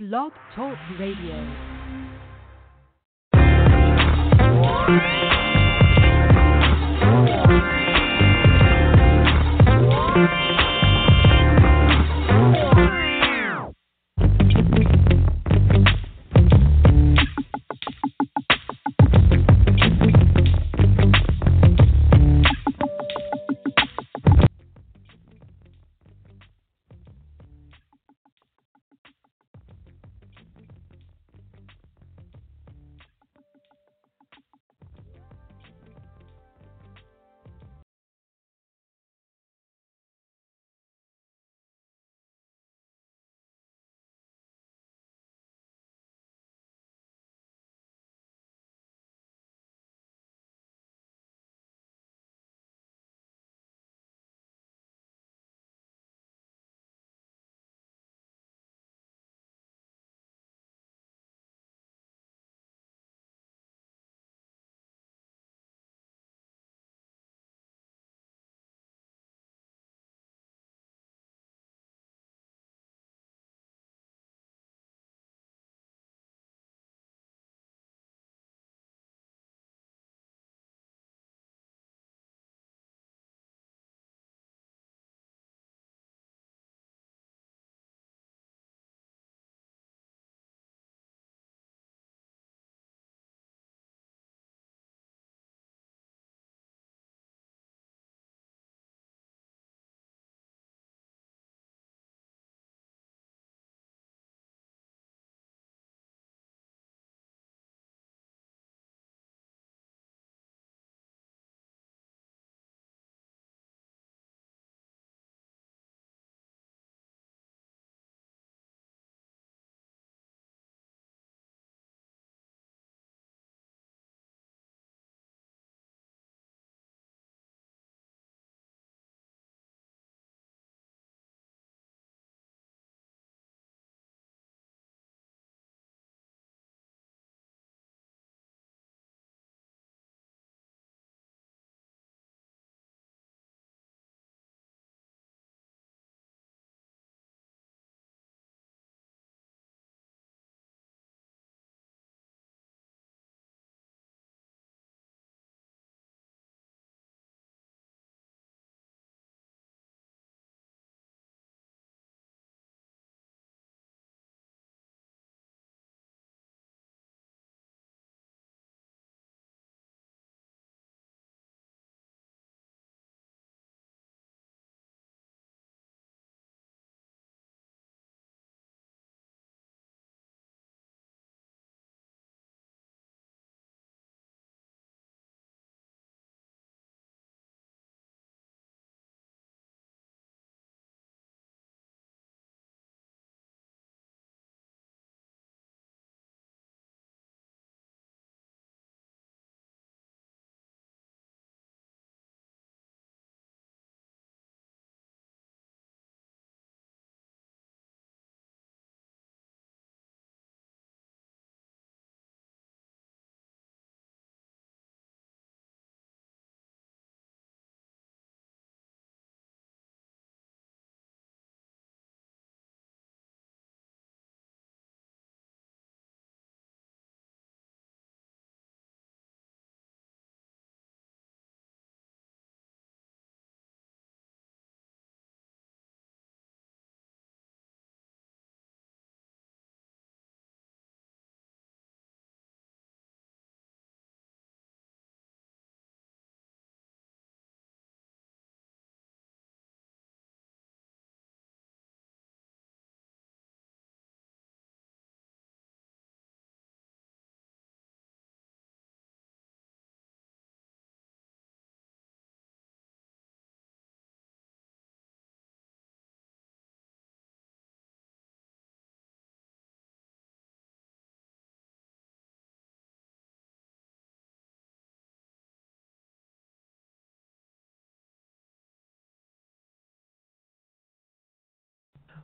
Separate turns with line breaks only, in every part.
Blog Talk Radio.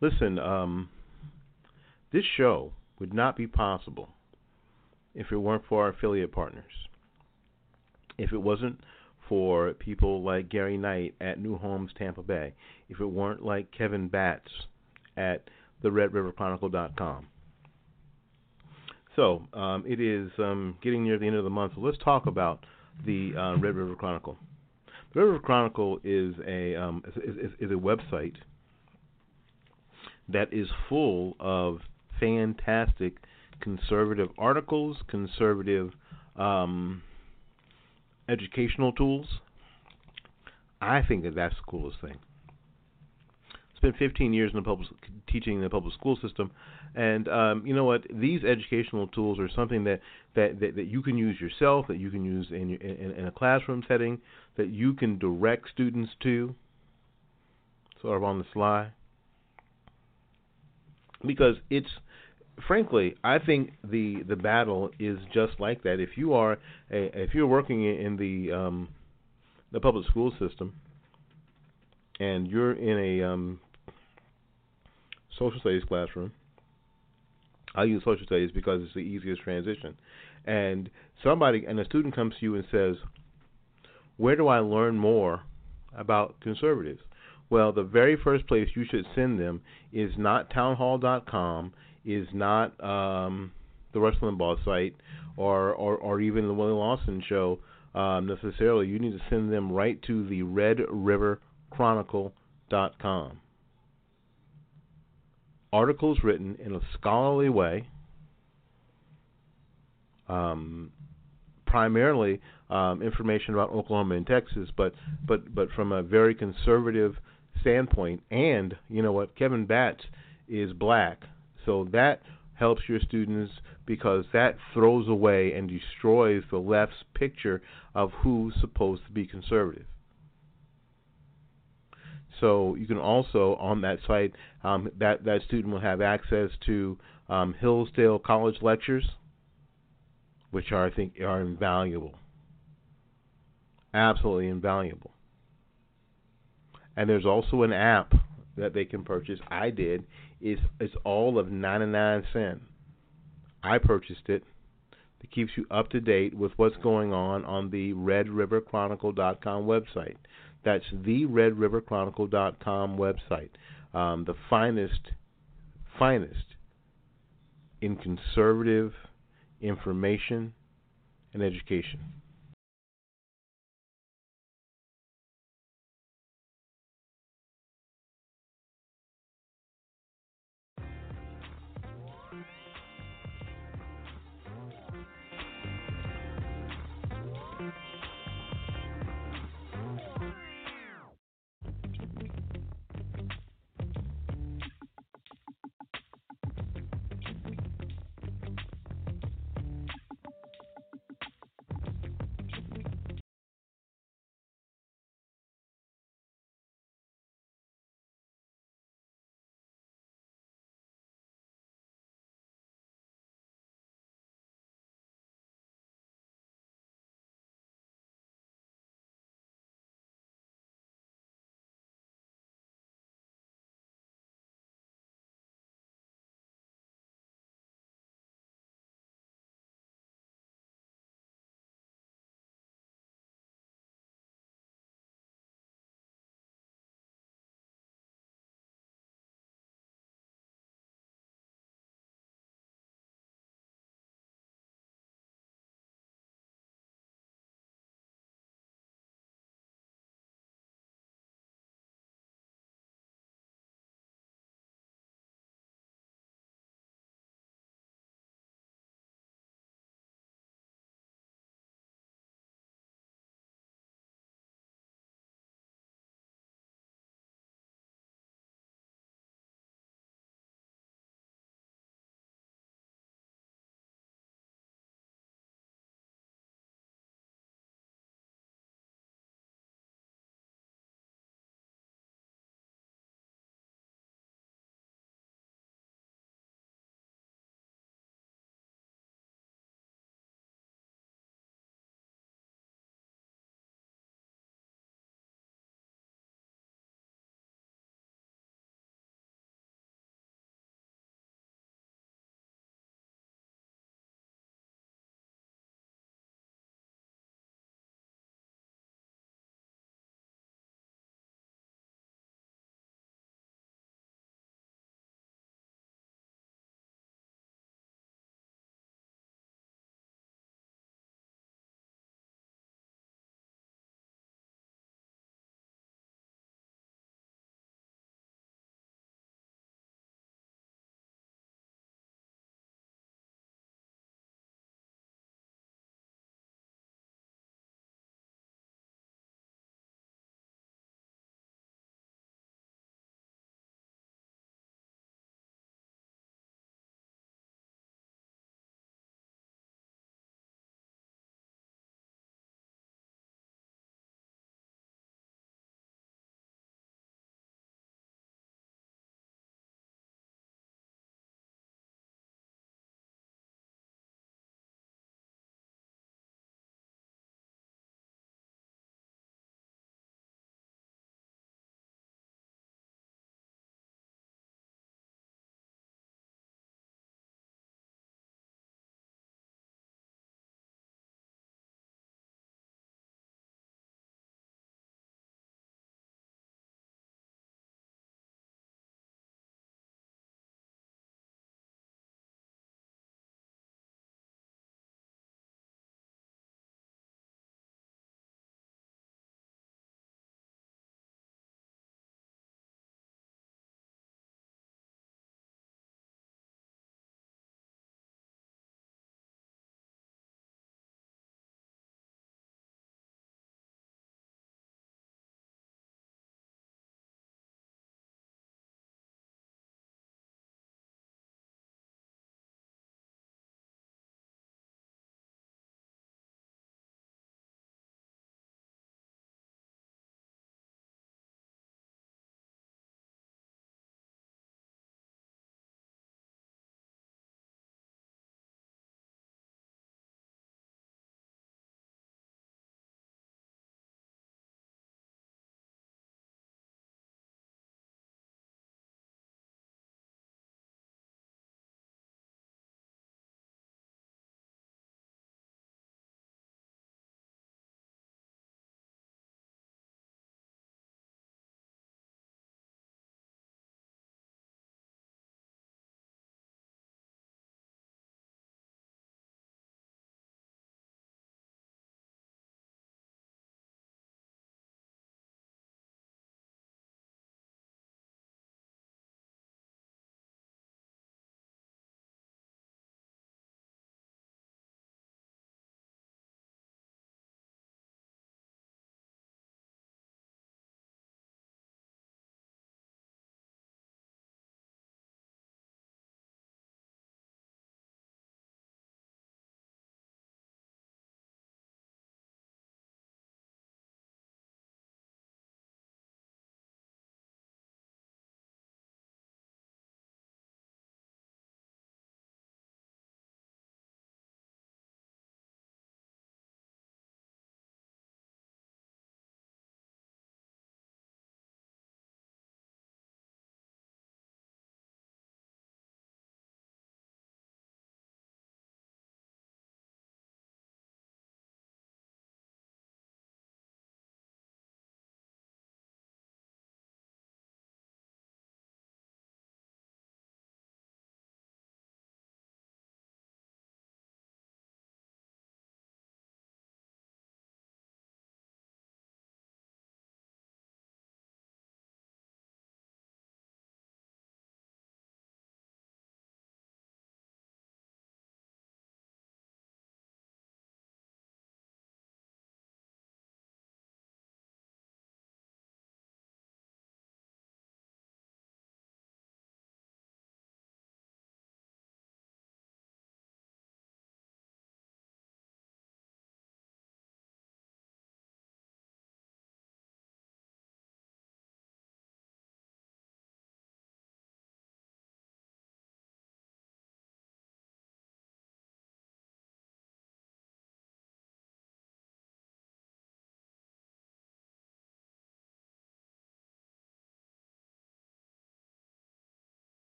Listen, um, this show would not be possible if it weren't for our affiliate partners. If it wasn't for people like Gary Knight at New Homes Tampa Bay, if it weren't like Kevin Batts at the Red River Chronicle.com, So um, it is um, getting near the end of the month. So let's talk about the uh, Red River Chronicle. The Red River Chronicle is a um, is, is, is a website that is full of fantastic conservative articles, conservative um, educational tools. I think that that's the coolest thing. Spent 15 years in the public teaching in the public school system, and um, you know what? These educational tools are something that, that, that, that you can use yourself, that you can use in, in, in a classroom setting, that you can direct students to, sort of on the sly. Because it's frankly, I think the the battle is just like that. If you are a, if you're working in the um, the public school system and you're in a um, social studies classroom, I use social studies because it's the easiest transition. And somebody and a student comes to you and says, "Where do I learn more about conservatives?" Well, the very first place you should send them is not townhall.com is not um, the Rush Limbaugh site or, or, or even the Willie Lawson show um, necessarily. You need to send them right to the Red River Chronicle.com. Articles written in a scholarly way, um, primarily um, information about Oklahoma and Texas, but but but from a very conservative standpoint. And you know what, Kevin Batts is black, so that helps your students because that throws away and destroys the left's picture of who's supposed to be conservative. So you can also on that site um, that that student will have access to um, Hillsdale College lectures, which are I think are invaluable, absolutely invaluable. And there's also an app that they can purchase. I did. It's it's all of 99 cents. I purchased it. It keeps you up to date with what's going on on the RedRiverChronicle.com website. That's the RedRiverChronicle.com website. Um, the finest, finest in conservative information and education.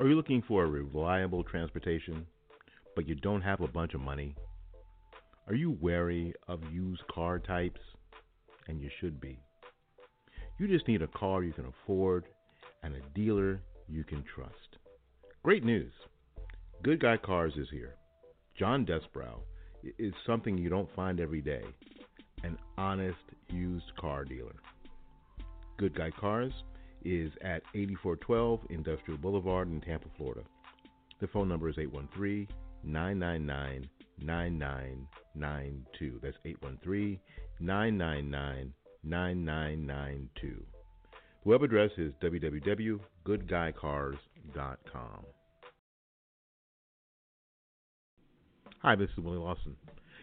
Are you looking for a reliable transportation, but you don't have a bunch of money? Are you wary of used car types? And you should be. You just need a car you can afford and a dealer you can trust. Great news! Good Guy Cars is here. John Desbrow is something you don't find every day an honest used car dealer. Good Guy Cars is at 8412 Industrial Boulevard in Tampa, Florida. The phone number is 813 999 9992. That's 813 999 9992. The web address is www.goodguycars.com. Hi, this is Willie Lawson.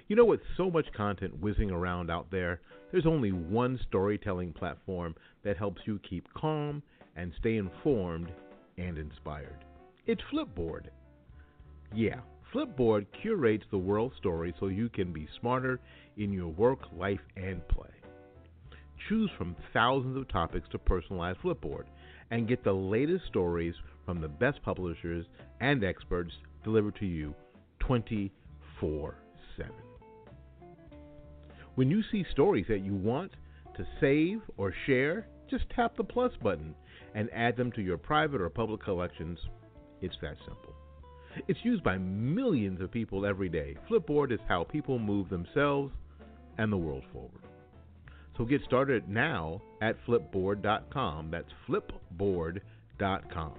You know, with so much content whizzing around out there, there's only one storytelling platform that helps you keep calm and stay informed and inspired. It's Flipboard. Yeah, Flipboard curates the world story so you can be smarter in your work, life, and play. Choose from thousands of topics to personalize Flipboard and get the latest stories from the best publishers and experts delivered to you 24 7. When you see stories that you want to save or share, just tap the plus button and add them to your private or public collections. It's that simple. It's used by millions of people every day. Flipboard is how people move themselves and the world forward. So get started now at flipboard.com. That's flipboard.com.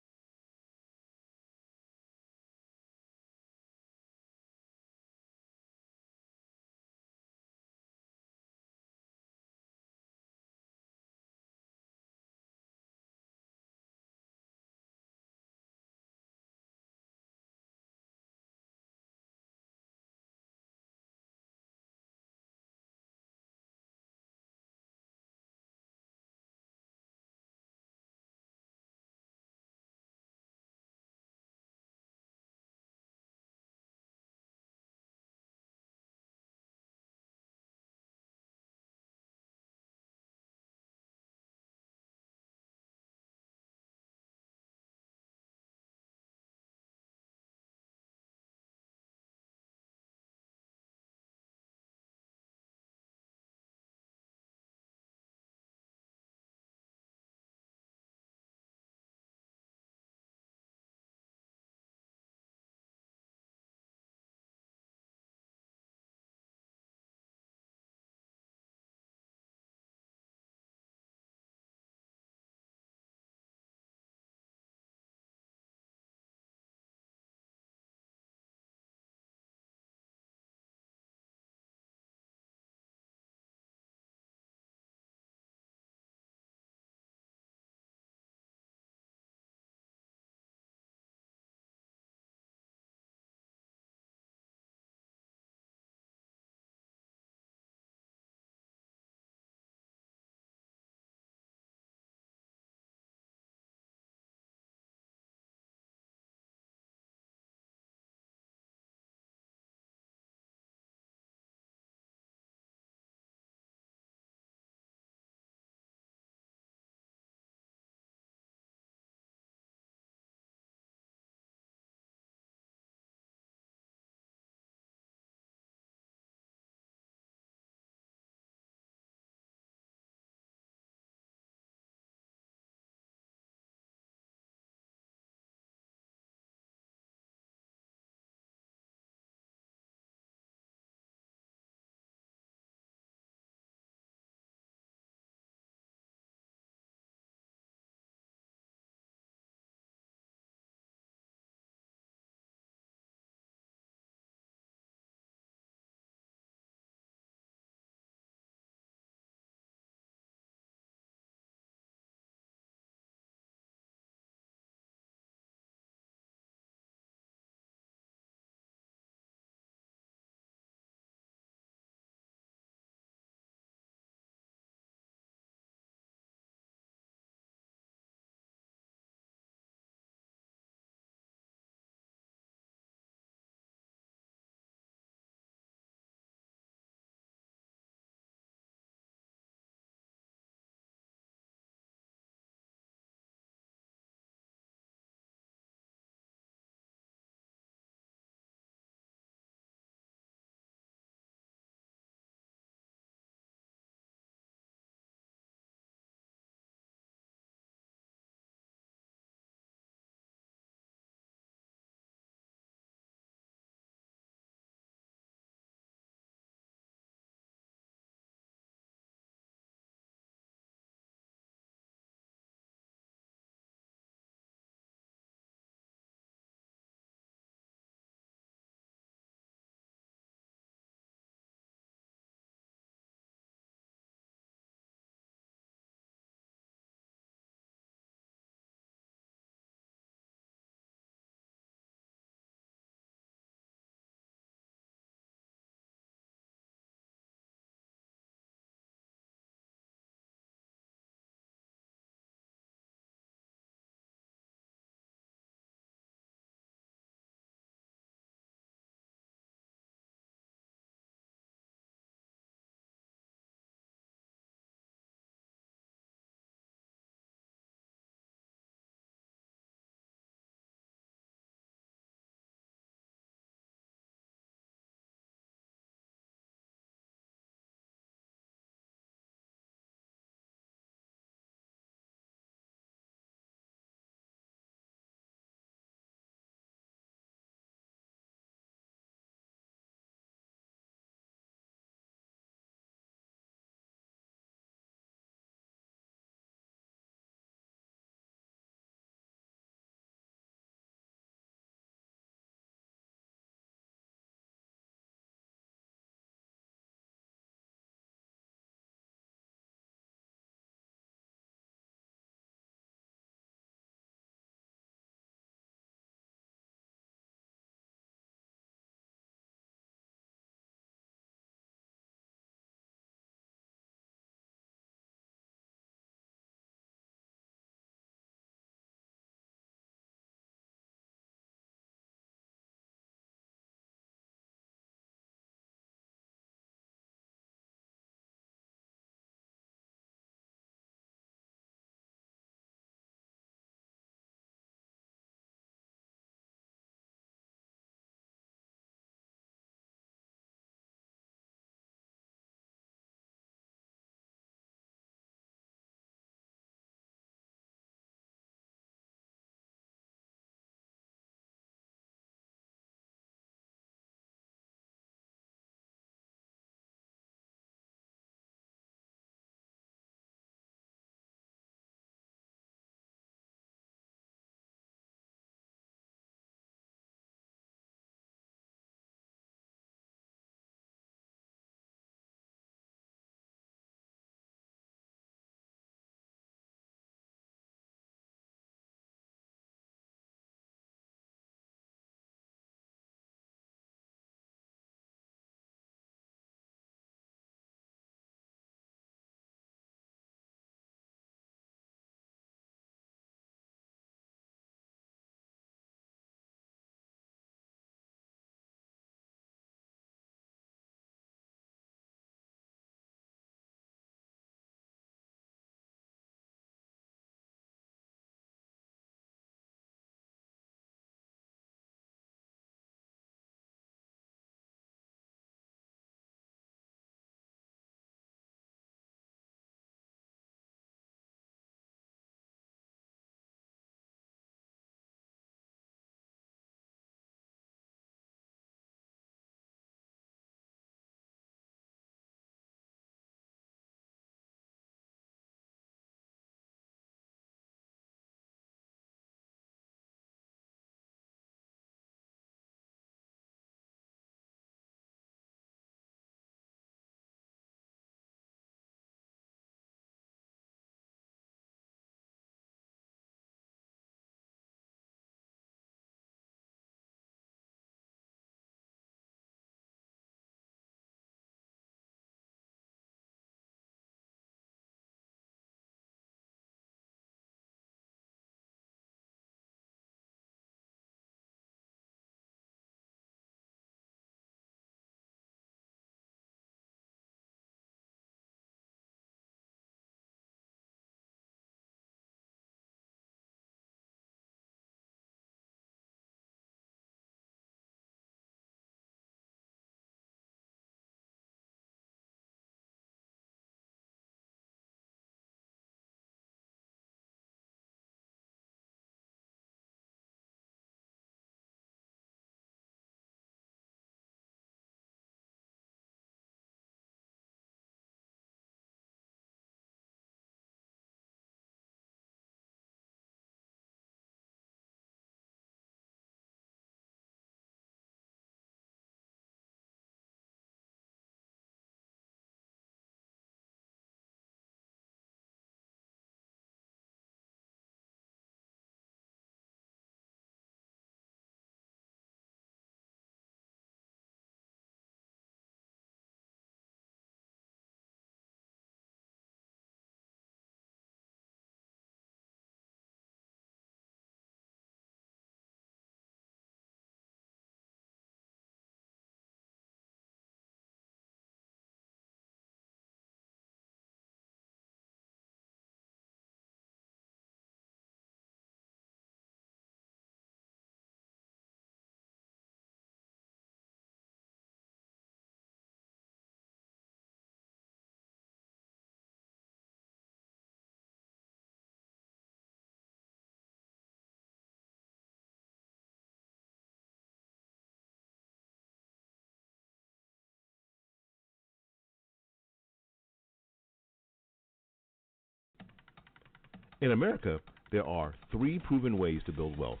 In America, there are three proven ways to build wealth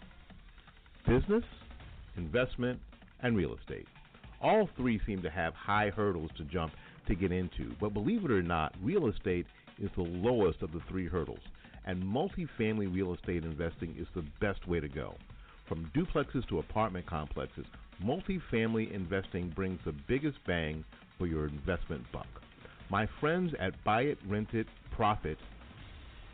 business, investment, and real estate. All three seem to have high hurdles to jump to get into, but believe it or not, real estate is the lowest of the three hurdles, and multifamily real estate investing is the best way to go. From duplexes to apartment complexes, multifamily investing brings the biggest bang for your investment buck. My friends at Buy It, Rent It, Profit,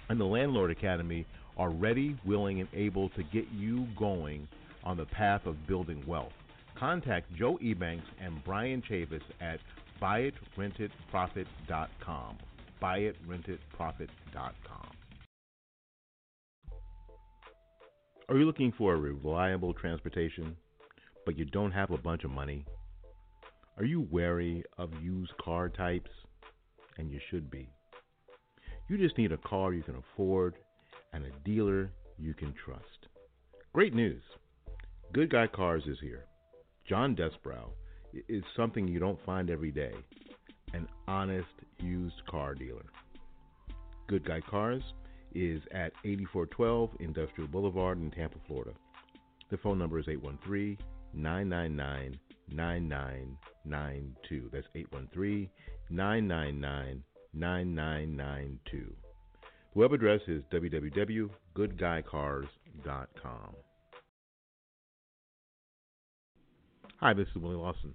and the Landlord Academy are ready, willing, and able to get you going on the path of building wealth. Contact Joe Ebanks and Brian Chavis at buyitrentitprofit.com. Buyitrentitprofit.com. Are you looking for a reliable transportation, but you don't have a bunch of money? Are you wary of used car types? And you should be. You just need a car you can afford and a dealer you can trust. Great news! Good Guy Cars is here. John Desbrow is something you don't find every day an honest used car dealer. Good Guy Cars is at 8412 Industrial Boulevard in Tampa, Florida. The phone number is 813 999 9992. That's 813 999 9992. The web address is www.goodguycars.com. Hi, this is Willie Lawson.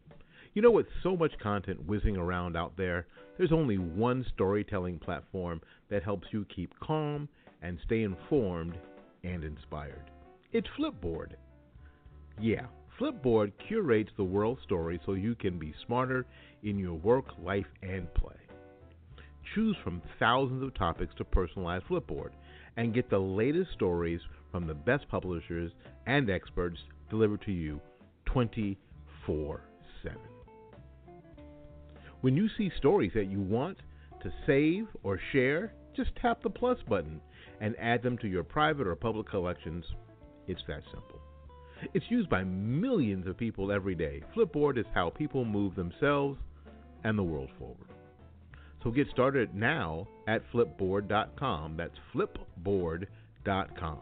You know, with so much content whizzing around out there, there's only one storytelling platform that helps you keep calm and stay informed and inspired. It's Flipboard. Yeah, Flipboard curates the world story so you can be smarter in your work, life, and play. Choose from thousands of topics to personalize Flipboard and get the latest stories from the best publishers and experts delivered to you 24 7. When you see stories that you want to save or share, just tap the plus button and add them to your private or public collections. It's that simple. It's used by millions of people every day. Flipboard is how people move themselves and the world forward. So get started now at flipboard.com. That's flipboard.com.